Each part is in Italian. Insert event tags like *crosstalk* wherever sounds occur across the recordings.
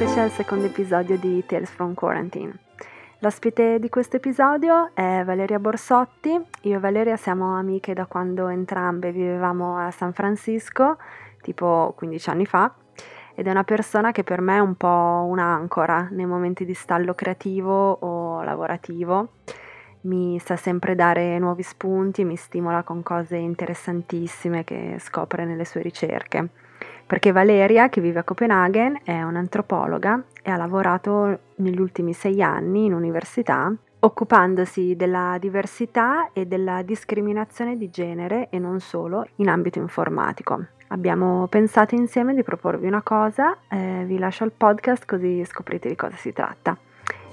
Eccoci al secondo episodio di Tales from Quarantine. L'ospite di questo episodio è Valeria Borsotti. Io e Valeria siamo amiche da quando entrambe vivevamo a San Francisco, tipo 15 anni fa, ed è una persona che per me è un po' un'ancora nei momenti di stallo creativo o lavorativo. Mi sa sempre dare nuovi spunti, mi stimola con cose interessantissime che scopre nelle sue ricerche perché Valeria, che vive a Copenaghen, è un'antropologa e ha lavorato negli ultimi sei anni in università occupandosi della diversità e della discriminazione di genere e non solo in ambito informatico. Abbiamo pensato insieme di proporvi una cosa, eh, vi lascio il podcast così scoprite di cosa si tratta.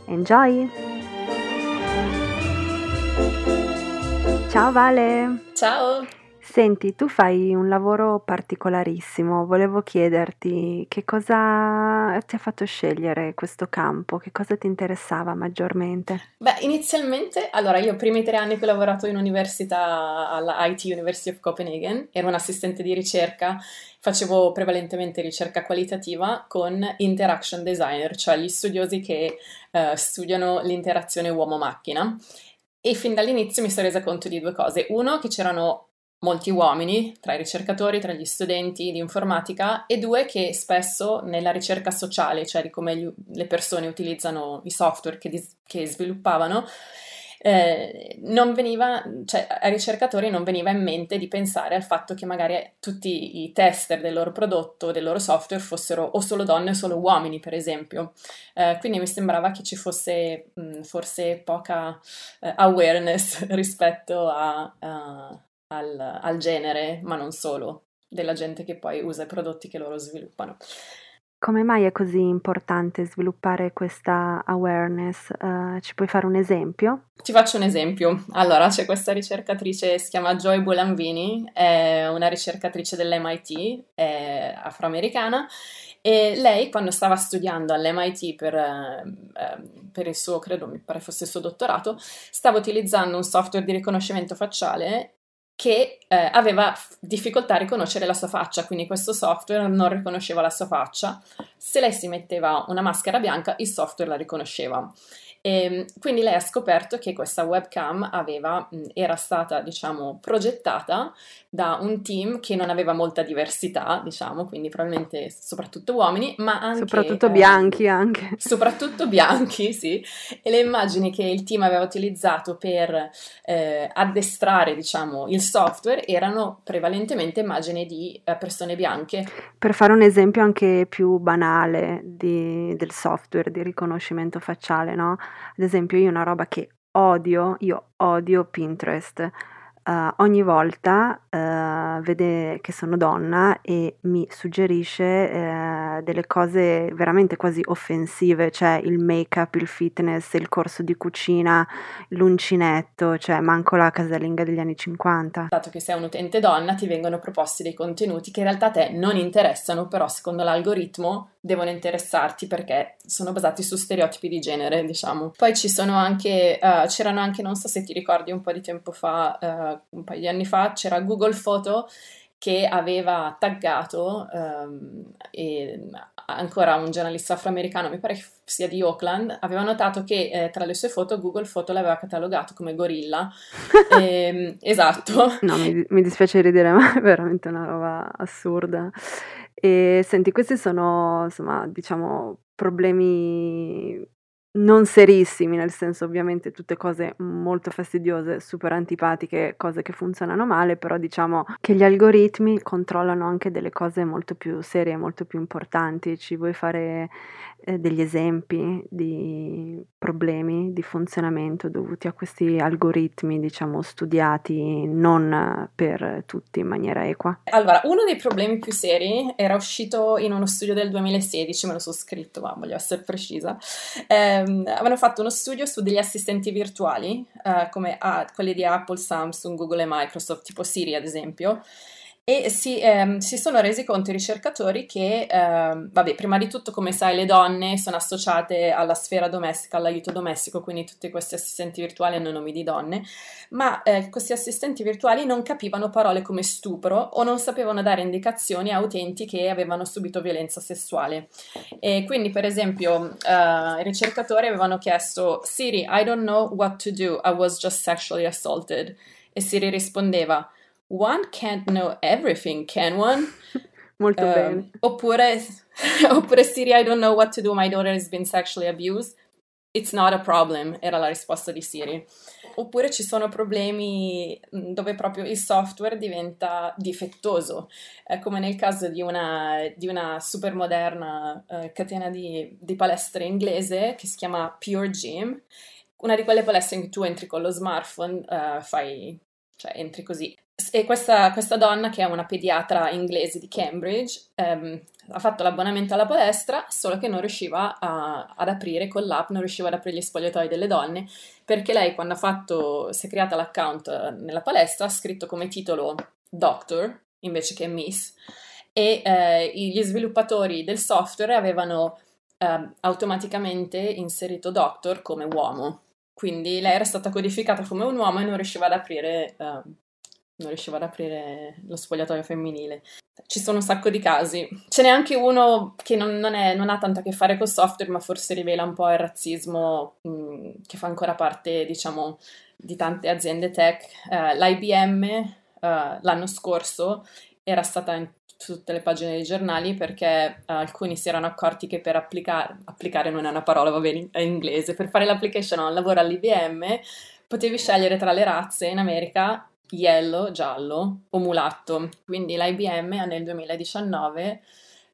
Enjoy! Ciao Vale! Ciao! Senti, tu fai un lavoro particolarissimo, volevo chiederti che cosa ti ha fatto scegliere questo campo, che cosa ti interessava maggiormente? Beh, inizialmente, allora io i primi tre anni che ho lavorato in università alla IT University of Copenhagen, ero un assistente di ricerca, facevo prevalentemente ricerca qualitativa con interaction designer, cioè gli studiosi che uh, studiano l'interazione uomo-macchina. E fin dall'inizio mi sono resa conto di due cose. Uno, che c'erano molti uomini, tra i ricercatori, tra gli studenti di informatica, e due che spesso nella ricerca sociale, cioè di come gli, le persone utilizzano i software che, dis, che sviluppavano, eh, non veniva, cioè ai ricercatori non veniva in mente di pensare al fatto che magari tutti i tester del loro prodotto, del loro software fossero o solo donne o solo uomini, per esempio. Eh, quindi mi sembrava che ci fosse mh, forse poca eh, awareness *laughs* rispetto a, a al, al genere, ma non solo, della gente che poi usa i prodotti che loro sviluppano. Come mai è così importante sviluppare questa awareness? Uh, ci puoi fare un esempio? Ti faccio un esempio. Allora, c'è questa ricercatrice, si chiama Joy Bolanvini, è una ricercatrice dell'MIT, è afroamericana, e lei quando stava studiando all'MIT per, eh, per il suo, credo, mi pare fosse il suo dottorato, stava utilizzando un software di riconoscimento facciale che eh, aveva difficoltà a riconoscere la sua faccia, quindi questo software non riconosceva la sua faccia. Se lei si metteva una maschera bianca, il software la riconosceva. E, ehm, quindi lei ha scoperto che questa webcam aveva, era stata, diciamo, progettata da un team che non aveva molta diversità, diciamo, quindi probabilmente soprattutto uomini, ma anche... Soprattutto eh, bianchi anche. Soprattutto bianchi, sì. E le immagini che il team aveva utilizzato per eh, addestrare, diciamo, il software erano prevalentemente immagini di eh, persone bianche. Per fare un esempio anche più banale di, del software di riconoscimento facciale, no? Ad esempio io una roba che odio, io odio Pinterest uh, ogni volta uh, vede che sono donna e mi suggerisce uh, delle cose veramente quasi offensive, cioè il make-up, il fitness, il corso di cucina, l'uncinetto, cioè manco la casalinga degli anni 50. Dato che sei un utente donna ti vengono proposti dei contenuti che in realtà a te non interessano, però secondo l'algoritmo devono interessarti perché sono basati su stereotipi di genere, diciamo. Poi ci sono anche, uh, c'erano anche, non so se ti ricordi un po' di tempo fa, uh, un paio di anni fa, c'era Google Photo che aveva taggato um, e ancora un giornalista afroamericano, mi pare che sia di Oakland, aveva notato che eh, tra le sue foto Google Photo l'aveva catalogato come gorilla. e, *laughs* ehm, esatto. No, mi, mi dispiace ridere, ma è veramente una roba assurda. E senti, questi sono, insomma, diciamo, problemi non serissimi, nel senso ovviamente tutte cose molto fastidiose, super antipatiche, cose che funzionano male, però diciamo che gli algoritmi controllano anche delle cose molto più serie, molto più importanti. Ci vuoi fare eh, degli esempi di problemi di funzionamento dovuti a questi algoritmi, diciamo, studiati non per tutti in maniera equa? Allora, uno dei problemi più seri era uscito in uno studio del 2016, me lo so scritto, ma voglio essere precisa. Eh, avevano fatto uno studio su degli assistenti virtuali, eh, come ah, quelli di Apple, Samsung, Google e Microsoft, tipo Siri ad esempio, e si, ehm, si, sono resi conto i ricercatori che, ehm, vabbè, prima di tutto, come sai, le donne sono associate alla sfera domestica, all'aiuto domestico, quindi tutti questi assistenti virtuali hanno nomi di donne, ma eh, questi assistenti virtuali non capivano parole come stupro o non sapevano dare indicazioni a utenti che avevano subito violenza sessuale. E quindi, per esempio, eh, i ricercatori avevano chiesto Siri, I don't know what to do, I was just sexually assaulted. E Siri rispondeva One can't know everything, can one? *laughs* Molto uh, bene. Oppure, *laughs* oppure Siri, I don't know what to do, my daughter has been sexually abused. It's not a problem, era la risposta di Siri. Oppure ci sono problemi mm, dove proprio il software diventa difettoso, eh, come nel caso di una, di una super moderna eh, catena di, di palestre inglese che si chiama Pure Gym una di quelle palestre in cui tu entri con lo smartphone, uh, fai, cioè entri così. E questa, questa, donna, che è una pediatra inglese di Cambridge, ehm, ha fatto l'abbonamento alla palestra, solo che non riusciva a, ad aprire con l'app, non riusciva ad aprire gli spogliatoi delle donne, perché lei quando ha fatto, si è creata l'account eh, nella palestra, ha scritto come titolo Doctor invece che Miss, e eh, gli sviluppatori del software avevano eh, automaticamente inserito Doctor come uomo. Quindi lei era stata codificata come un uomo e non riusciva ad aprire uh, non riusciva ad aprire lo spogliatoio femminile. Ci sono un sacco di casi. Ce n'è anche uno che non, non, è, non ha tanto a che fare col software, ma forse rivela un po' il razzismo mh, che fa ancora parte, diciamo, di tante aziende tech. Uh, L'IBM uh, l'anno scorso era stata in tutte le pagine dei giornali perché uh, alcuni si erano accorti che per applicare, applicare non è una parola, va bene, è inglese, per fare l'application a un lavoro all'IBM potevi scegliere tra le razze in America yellow, giallo o mulatto. Quindi l'IBM nel 2019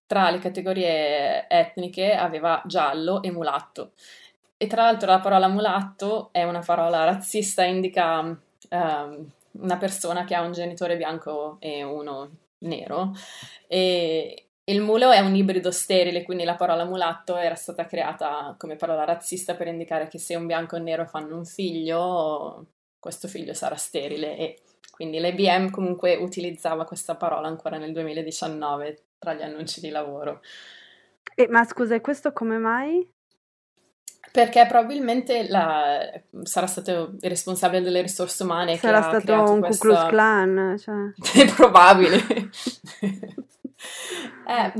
tra le categorie etniche aveva giallo e mulatto. E tra l'altro la parola mulatto è una parola razzista, indica um, una persona che ha un genitore bianco e uno nero. E il mulo è un ibrido sterile, quindi la parola mulatto era stata creata come parola razzista per indicare che se un bianco e un nero fanno un figlio, questo figlio sarà sterile e quindi l'IBM comunque utilizzava questa parola ancora nel 2019 tra gli annunci di lavoro. Eh, ma scusa, e questo come mai? Perché probabilmente la, sarà stato il responsabile delle risorse umane sarà che ha stato un questa... Ku Klux Klan, cioè. È *laughs* probabile. *laughs* eh,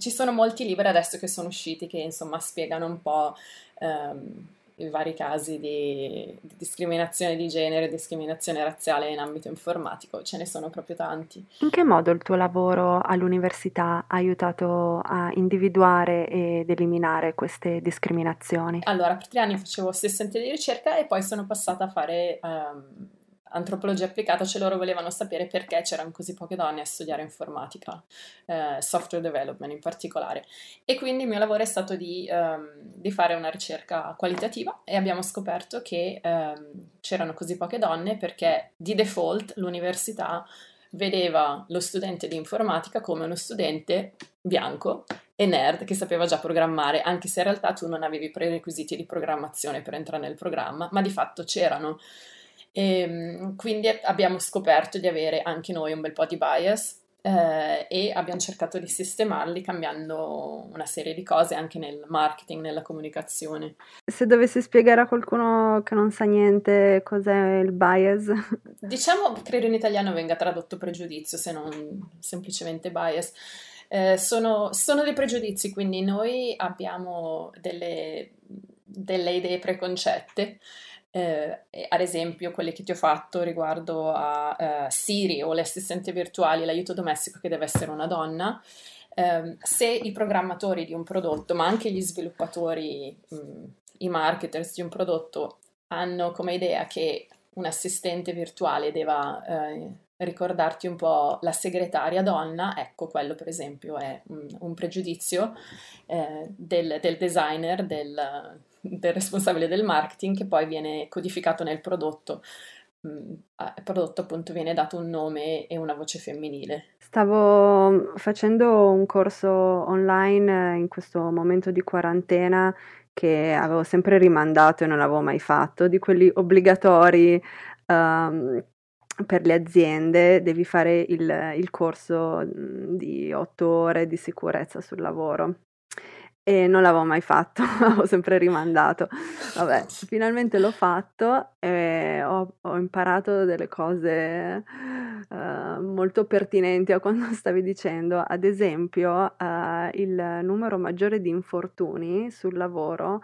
ci sono molti libri adesso che sono usciti che insomma spiegano un po' ehm, i vari casi di, di, discriminazione di genere, discriminazione razziale in ambito informatico, ce ne sono proprio tanti. In che modo il tuo lavoro all'università ha aiutato a individuare ed eliminare queste discriminazioni? Allora, per tre anni facevo assistente di ricerca e poi sono passata a fare um, antropologia applicata, cioè loro volevano sapere perché c'erano così poche donne a studiare informatica, eh, software development in particolare. E quindi il mio lavoro è stato di, um, di fare una ricerca qualitativa e abbiamo scoperto che um, c'erano così poche donne perché di default l'università vedeva lo studente di informatica come uno studente bianco e nerd che sapeva già programmare, anche se in realtà tu non avevi prerequisiti di programmazione per entrare nel programma, ma di fatto c'erano. E, ehm, quindi abbiamo scoperto di avere anche noi un bel po' di bias eh, e abbiamo cercato di sistemarli cambiando una serie di cose anche nel marketing, nella comunicazione. Se dovessi spiegare a qualcuno che non sa niente cos'è il bias? *laughs* Diciamo, credo in italiano venga tradotto pregiudizio, se non semplicemente bias. Eh, sono, sono, dei pregiudizi, quindi noi abbiamo delle, delle idee preconcette eh, ad esempio quelle che ti ho fatto riguardo a eh, Siri o le assistenti virtuali, l'aiuto domestico che deve essere una donna, eh, se i programmatori di un prodotto, ma anche gli sviluppatori, mh, i marketers di un prodotto hanno come idea che un assistente virtuale deva eh, ricordarti un po' la segretaria donna, ecco quello per esempio è un, un pregiudizio eh, del, del designer, del del responsabile del marketing che poi viene codificato nel prodotto. Mm, al prodotto appunto viene dato un nome e una voce femminile. Stavo facendo un corso online in questo momento di quarantena che avevo sempre rimandato e non avevo mai fatto, di quelli obbligatori um, per le aziende devi fare il, il corso mhmm, di otto ore di sicurezza sul lavoro e non l'avevo mai fatto, *laughs* avevo sempre rimandato. Vabbè, finalmente l'ho fatto e ho, ho imparato delle cose uh, molto pertinenti a quanto *laughs* stavi dicendo. Ad esempio, uh, il numero maggiore di infortuni sul lavoro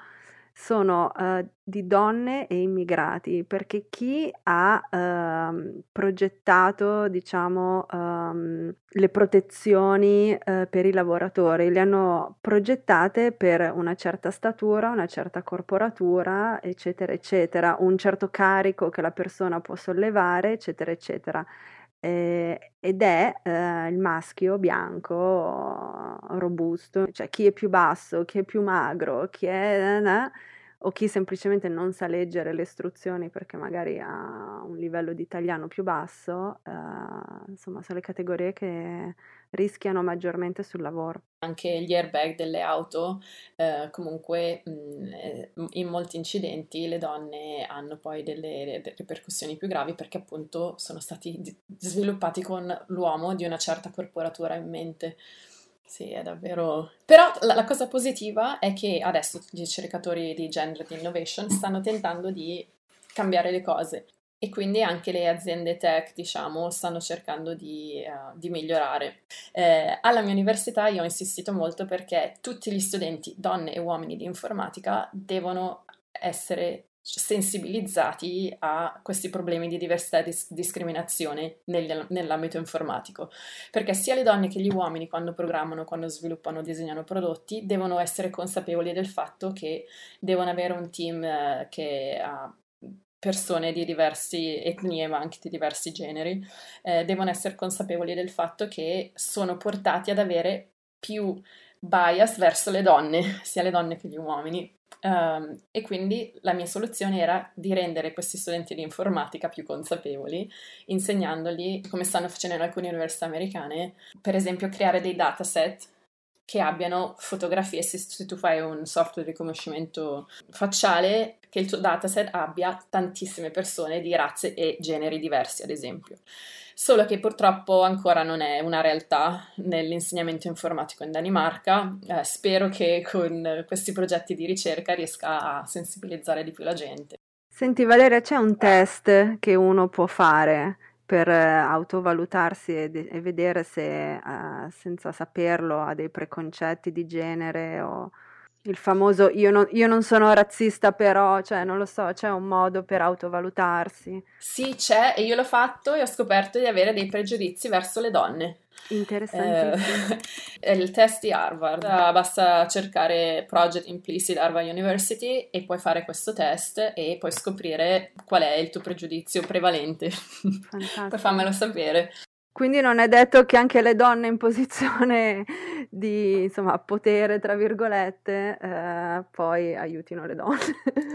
sono uh, di donne e immigrati, perché chi ha uh, progettato, diciamo, um, le protezioni uh, per i lavoratori, le hanno progettate per una certa statura, una certa corporatura, eccetera, eccetera, un certo carico che la persona può sollevare, eccetera, eccetera. Eh, ed è eh, il maschio bianco, robusto, cioè chi è più basso, chi è più magro, chi è... O chi semplicemente non sa leggere le istruzioni perché magari ha un livello di italiano più basso, eh, insomma sono le categorie che rischiano maggiormente sul lavoro. Anche gli airbag delle auto, eh, comunque mh, eh, in molti incidenti le donne hanno poi delle, delle ripercussioni più gravi perché appunto sono stati sviluppati con l'uomo di una certa corporatura in mente. Sì, è davvero... Però la, la, cosa positiva è che adesso gli ricercatori di Gender Innovation stanno tentando di cambiare le cose e quindi anche le aziende tech, diciamo, stanno cercando di, uh, di migliorare. Eh, alla mia università io ho insistito molto perché tutti gli studenti, donne e uomini di informatica, devono essere sensibilizzati a questi problemi di diversità e dis- discriminazione nel, nell'ambito informatico, perché sia le donne che gli uomini quando programmano, quando sviluppano, disegnano prodotti, devono essere consapevoli del fatto che devono avere un team eh, che ha persone di diverse etnie ma anche di diversi generi, eh, devono essere consapevoli del fatto che sono portati ad avere più bias verso le donne, *laughs* sia le donne che gli uomini, Um, e quindi la mia soluzione era di rendere questi studenti di informatica più consapevoli, insegnandogli, come stanno facendo in alcune università americane, per esempio creare dei dataset che abbiano fotografie, se, se tu fai un software di riconoscimento facciale, che il tuo dataset abbia tantissime persone di razze e generi diversi, ad esempio solo che purtroppo ancora non è una realtà nell'insegnamento informatico in Danimarca. Eh, spero che con questi progetti di ricerca riesca a sensibilizzare di più la gente. Senti Valeria, c'è un test che uno può fare per eh, autovalutarsi e, de- e vedere se uh, senza saperlo ha dei preconcetti di genere o il famoso io non, io non, sono razzista, però, cioè, non lo so, c'è un modo per autovalutarsi. Sì, c'è, e io l'ho fatto e ho scoperto di avere dei pregiudizi verso le donne. Interessantissimo. Eh, il test di Harvard. Basta cercare Project Implicit Harvard University e puoi fare questo test e puoi scoprire qual è il tuo pregiudizio prevalente. *laughs* Fantastico. Poi fammelo sapere. Quindi non è detto che anche le donne in posizione di insomma, potere, tra virgolette, eh, poi aiutino le donne.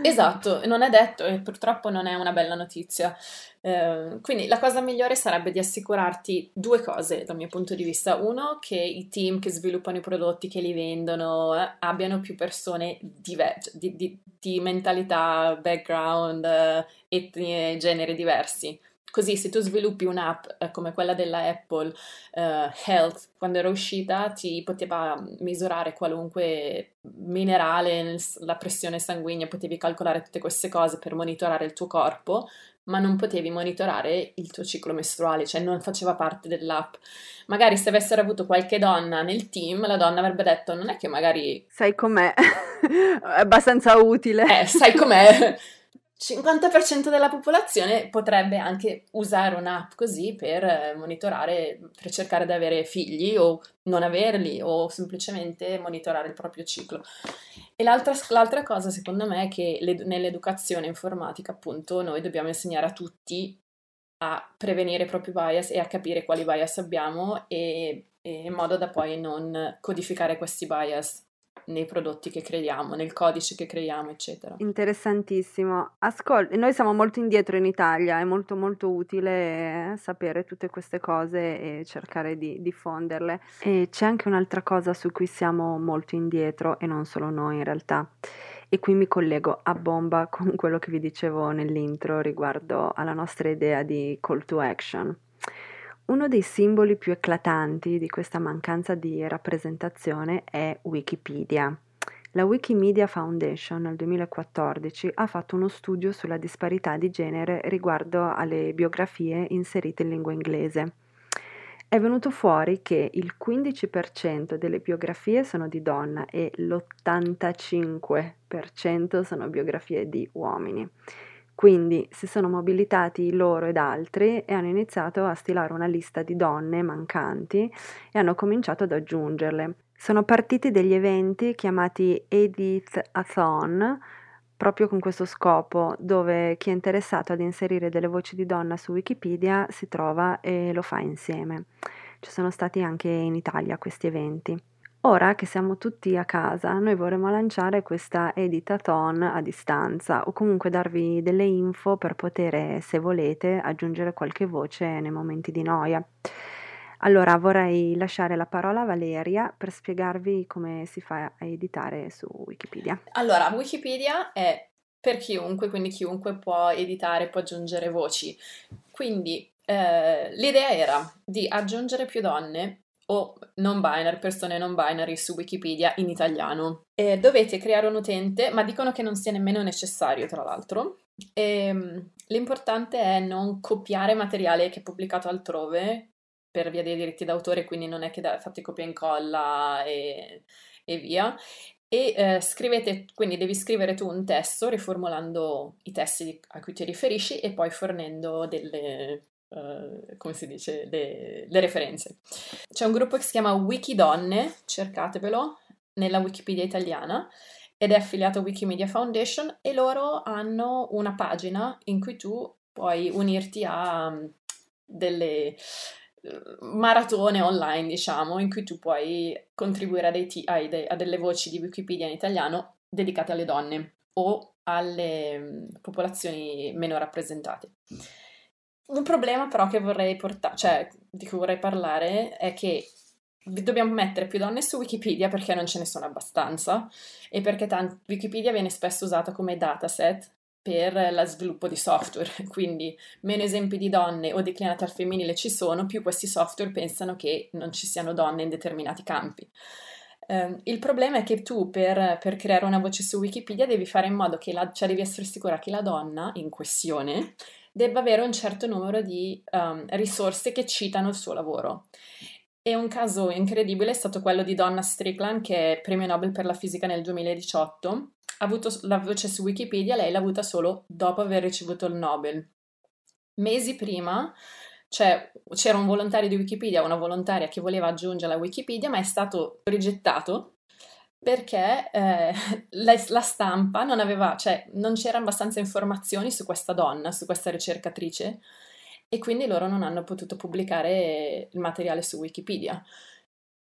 esatto, non è detto e purtroppo non è una bella notizia. Eh, quindi la cosa migliore sarebbe di assicurarti due cose dal mio punto di vista. Uno, che i team che sviluppano i prodotti, che li vendono, eh, abbiano più persone diver- di, di, di, mentalità, background, eh, etnie, generi diversi Così se tu sviluppi un'app eh, come quella della Apple uh, Health, quando era uscita ti poteva misurare qualunque minerale, la pressione sanguigna, potevi calcolare tutte queste cose per monitorare il tuo corpo, ma non potevi monitorare il tuo ciclo mestruale, cioè non faceva parte dell'app. Magari se avessero avuto qualche donna nel team, la donna avrebbe detto non è che magari... Sai com'è, *laughs* è abbastanza utile. Eh, sai com'è, *laughs* 50% della popolazione potrebbe anche usare un'app così per eh, monitorare, per cercare di avere figli o non averli o semplicemente monitorare il proprio ciclo. E l'altra, l'altra cosa secondo me è che nell'educazione informatica appunto noi dobbiamo insegnare a tutti a prevenire i propri bias e a capire quali bias abbiamo e, e in modo da poi non codificare questi bias nei prodotti che creiamo, nel codice che creiamo, eccetera. Interessantissimo. Ascolta, noi siamo molto indietro in Italia, è molto molto utile sapere tutte queste cose e cercare di diffonderle. E c'è anche un'altra cosa su cui siamo molto indietro e non solo noi in realtà E qui mi collego a bomba con quello che vi dicevo nell'intro riguardo alla nostra idea di call to action. Uno dei simboli più eclatanti di questa mancanza di rappresentazione è Wikipedia. La Wikimedia Foundation nel 2014 ha fatto uno studio sulla disparità di genere riguardo alle biografie inserite in lingua inglese. È venuto fuori che il 15% delle biografie sono di donna e l'85% sono biografie di uomini. Quindi si sono mobilitati loro ed altri e hanno iniziato a stilare una lista di donne mancanti e hanno cominciato ad aggiungerle. Sono partiti degli eventi chiamati Edith-a-thon, proprio con questo scopo, dove chi è interessato ad inserire delle voci di donna su Wikipedia si trova e lo fa insieme. Ci sono stati anche in Italia questi eventi. Ora che siamo tutti a casa, noi vorremmo lanciare questa editathon a distanza o comunque darvi delle info per poter, se volete, aggiungere qualche voce nei momenti di noia. Allora vorrei lasciare la parola a Valeria per spiegarvi come si fa a editare su Wikipedia. Allora, Wikipedia è per chiunque, quindi chiunque può editare, può aggiungere voci. Quindi eh, l'idea era di aggiungere più donne o non binary, persone non binary su Wikipedia in italiano. E dovete creare un utente, ma dicono che non sia nemmeno necessario, tra l'altro. E, ehm, l'importante è non copiare materiale che è pubblicato altrove per via dei diritti d'autore, quindi non è che da, fate copia e incolla e, e via. E eh, scrivete, quindi devi scrivere tu un testo riformulando i testi a cui ti riferisci e poi fornendo delle, Uh, come si dice, le, le, referenze. C'è un gruppo che si chiama Wikidonne, cercatevelo, nella Wikipedia italiana, ed è affiliato a Wikimedia Foundation e loro hanno una pagina in cui tu puoi unirti a um, delle maratone online, diciamo, in cui tu puoi contribuire a, t- a, de- a delle voci di Wikipedia in italiano dedicate alle donne o alle mm, popolazioni meno rappresentate. Un problema però che vorrei portare, cioè di cui vorrei parlare è che dobbiamo mettere più donne su Wikipedia perché non ce ne sono abbastanza e perché tant- Wikipedia viene spesso usata come dataset per lo sviluppo di software, *laughs* quindi meno esempi di donne o declinate al femminile ci sono, più questi software pensano che non ci siano donne in determinati campi. Uh, il problema è che tu per, per, creare una voce su Wikipedia devi fare in modo che la, cioè devi essere sicura che la donna in questione debba avere un certo numero di um, risorse che citano il suo lavoro. E un caso incredibile è stato quello di Donna Strickland, che è premio Nobel per la fisica nel 2018, ha avuto la voce su Wikipedia, lei l'ha avuta solo dopo aver ricevuto il Nobel. Mesi prima cioè, c'era un volontario di Wikipedia, una volontaria che voleva aggiungere a Wikipedia, ma è stato rigettato perché eh, *laughs* la, la, stampa non aveva, cioè, non c'erano abbastanza informazioni su questa donna, su questa ricercatrice, e quindi loro non hanno potuto pubblicare il materiale su Wikipedia.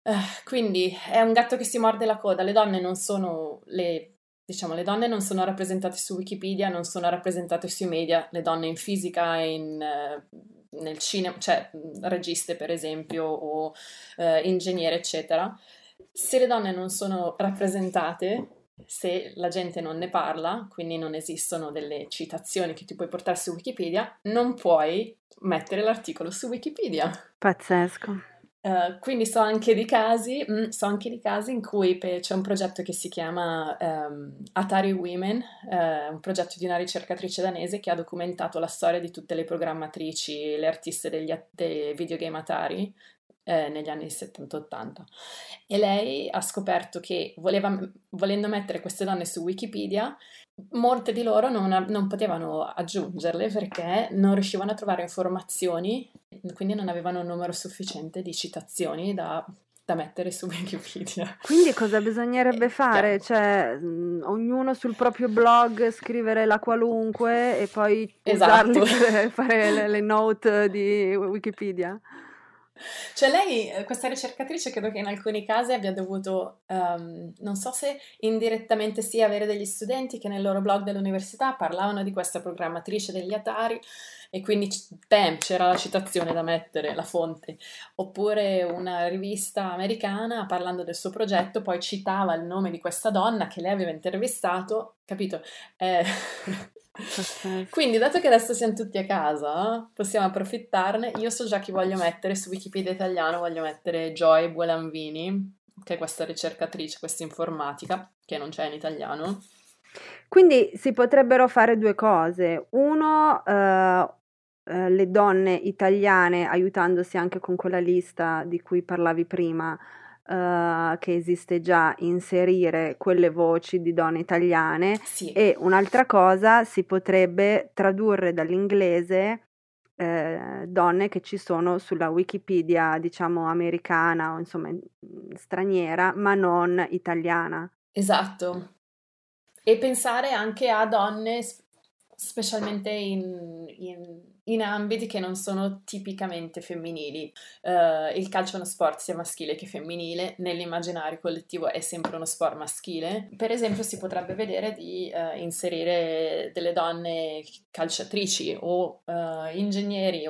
Uh, quindi è un gatto che si morde la coda, le donne non sono le diciamo, le donne non sono rappresentate su Wikipedia, non sono rappresentate sui media, le donne in fisica, in, uh, nel cinema, cioè registe per esempio o uh, ingegnere eccetera. Se le donne non sono rappresentate, se la gente non ne parla, quindi non esistono delle citazioni che ti puoi portare su Wikipedia, non puoi mettere l'articolo su Wikipedia. Pazzesco. Uh, quindi so anche di casi, mm, so anche di casi in cui pe- c'è un progetto che si chiama um, Atari Women, uh, un progetto di una ricercatrice danese che ha documentato la storia di tutte le programmatrici, le artiste degli, dei videogame Atari eh, negli anni 70-80. E lei ha scoperto che voleva, volendo mettere queste donne su Wikipedia, molte di loro non, non, potevano aggiungerle perché non riuscivano a trovare informazioni, quindi non avevano un numero sufficiente di citazioni da, da mettere su *laughs* Wikipedia. Quindi cosa bisognerebbe eh, fare? Cioè, mh, ognuno sul proprio blog scrivere la qualunque e poi esatto. per fare le, le note di Wikipedia? Cioè lei, eh, questa ricercatrice, credo che in alcuni casi abbia dovuto, um, non so se indirettamente sì, avere degli studenti che nel loro blog dell'università parlavano di questa programmatrice degli Atari e quindi bam, c'era la citazione da mettere, la fonte, oppure una rivista americana parlando del suo progetto poi citava il nome di questa donna che lei aveva intervistato, capito? Eh, quindi, dato che adesso siamo tutti a casa, possiamo approfittarne. Io so già chi voglio mettere su Wikipedia italiano, voglio mettere Joy Buolanvini, che è questa ricercatrice, questa informatica, che non c'è in italiano. Quindi si potrebbero fare due cose. Uno, eh, eh, le donne italiane, aiutandosi anche con quella lista di cui parlavi prima, eh, che esiste già, inserire quelle voci di donne italiane. Sì. E un'altra cosa, si potrebbe tradurre dall'inglese eh, donne che ci sono sulla Wikipedia, diciamo, americana o insomma straniera, ma non italiana. Esatto. E pensare anche a donne, specialmente in, in, in ambiti che non sono tipicamente femminili. Uh, il calcio è uno sport sia maschile che femminile, nell'immaginario collettivo è sempre uno sport maschile. Per esempio si potrebbe vedere di uh, inserire delle donne calciatrici o uh, ingegneri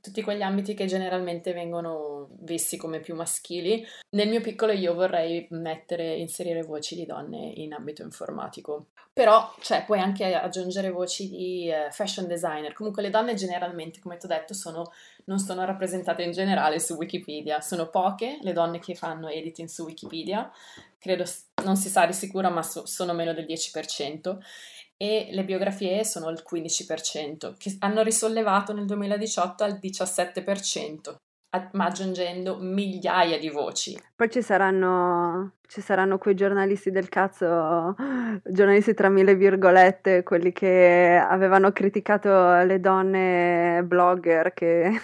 tutti quegli ambiti che generalmente vengono visti come più maschili. Nel mio piccolo io vorrei mettere, inserire voci di donne in ambito informatico. Però, cioè, puoi anche aggiungere voci di eh, fashion designer. Comunque le donne generalmente, come ti ho detto, sono, non sono rappresentate in generale su Wikipedia. Sono poche le donne che fanno editing su Wikipedia. Credo, non si sa di sicuro, ma so, sono meno del 10% e le biografie sono il 15%, che hanno risollevato nel 2018 al 17%, ma aggiungendo migliaia di voci. Poi ci saranno, ci saranno quei giornalisti del cazzo, giornalisti tra mille virgolette, quelli che avevano criticato le donne blogger che,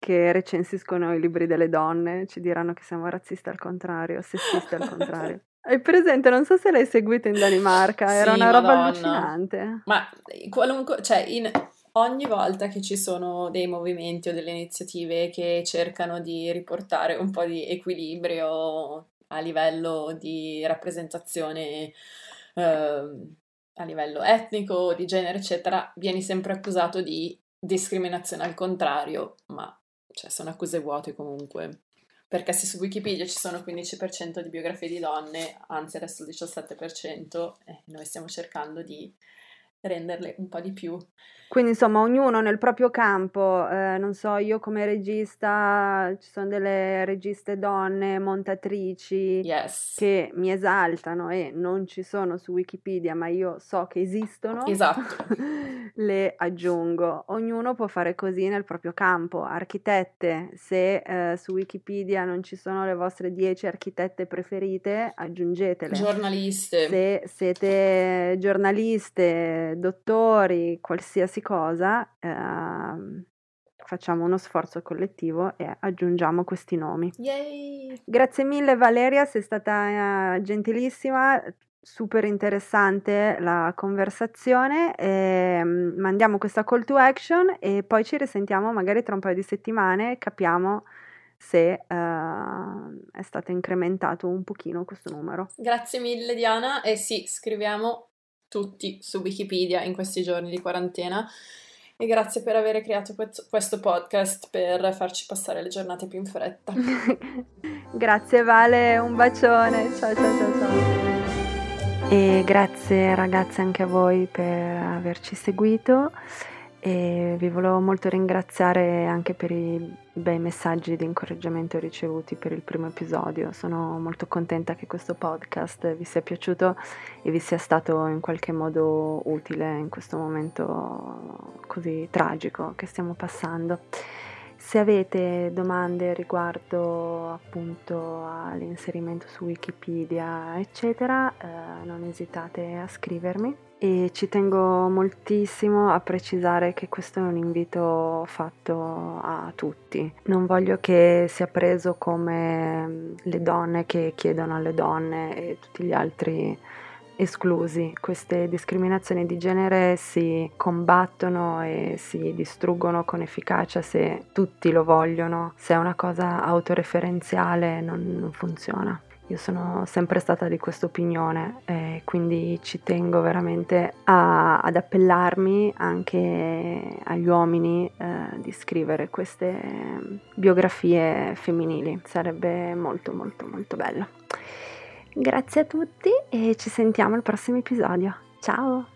che recensiscono i libri delle donne, ci diranno che siamo razzisti al contrario, sessisti al contrario. *laughs* Hai presente? Non so se l'hai seguito in Danimarca, era Sì, una roba Madonna. allucinante. Ma qualunque, cioè, in ogni volta che ci sono dei movimenti o delle iniziative che cercano di riportare un po' di equilibrio a livello di rappresentazione ehm, a livello etnico, di genere, eccetera, vieni sempre accusato di discriminazione al contrario, ma cioè, sono accuse vuote comunque perché se su Wikipedia ci sono 15% di biografie di donne, anzi adesso il 17%, eh, noi stiamo cercando di renderle un po' di più quindi insomma ognuno nel proprio campo, eh, non so, io come regista, ci sono delle registe donne, montatrici Yes. che mi esaltano e non ci sono su Wikipedia, ma io so che esistono, Esatto. *laughs* le aggiungo. Ognuno può fare così nel proprio campo. Architette, se eh, su Wikipedia non ci sono le vostre 10 architette preferite, aggiungetele. Giornaliste. Se siete giornaliste, dottori, qualsiasi cosa, eh, facciamo uno sforzo collettivo e aggiungiamo questi nomi. Yay! Grazie mille Valeria, sei stata eh, gentilissima, super interessante la conversazione. E, mm, mandiamo questa call to action e poi ci risentiamo magari tra un paio di settimane e capiamo se uh, è stato incrementato un pochino questo numero. Grazie mille Diana e sì, scriviamo tutti su Wikipedia in questi giorni di quarantena e grazie per aver creato questo podcast per farci passare le giornate più in fretta. *laughs* grazie Vale, un bacione, ciao ciao ciao ciao. E grazie ragazze anche a voi per averci seguito e vi volevo molto ringraziare anche per i bei messaggi di incoraggiamento ricevuti per il primo episodio. Sono molto contenta che questo podcast vi sia piaciuto e vi sia stato in qualche modo utile in questo momento così tragico che stiamo passando. Se avete domande riguardo appunto all'inserimento su Wikipedia, eccetera, eh, non esitate a scrivermi e ci tengo moltissimo a precisare che questo è un invito fatto a tutti. Non voglio che sia preso come mm, le donne che chiedono alle donne e tutti gli altri esclusi. Queste discriminazioni di genere si combattono e si distruggono con efficacia se tutti lo vogliono. Se è una cosa autoreferenziale non, non funziona. Io sono sempre stata di questa opinione e quindi ci tengo veramente a, ad appellarmi anche agli uomini eh, di scrivere queste biografie femminili. Sarebbe molto molto molto bello. Grazie a tutti e ci sentiamo al prossimo episodio. Ciao!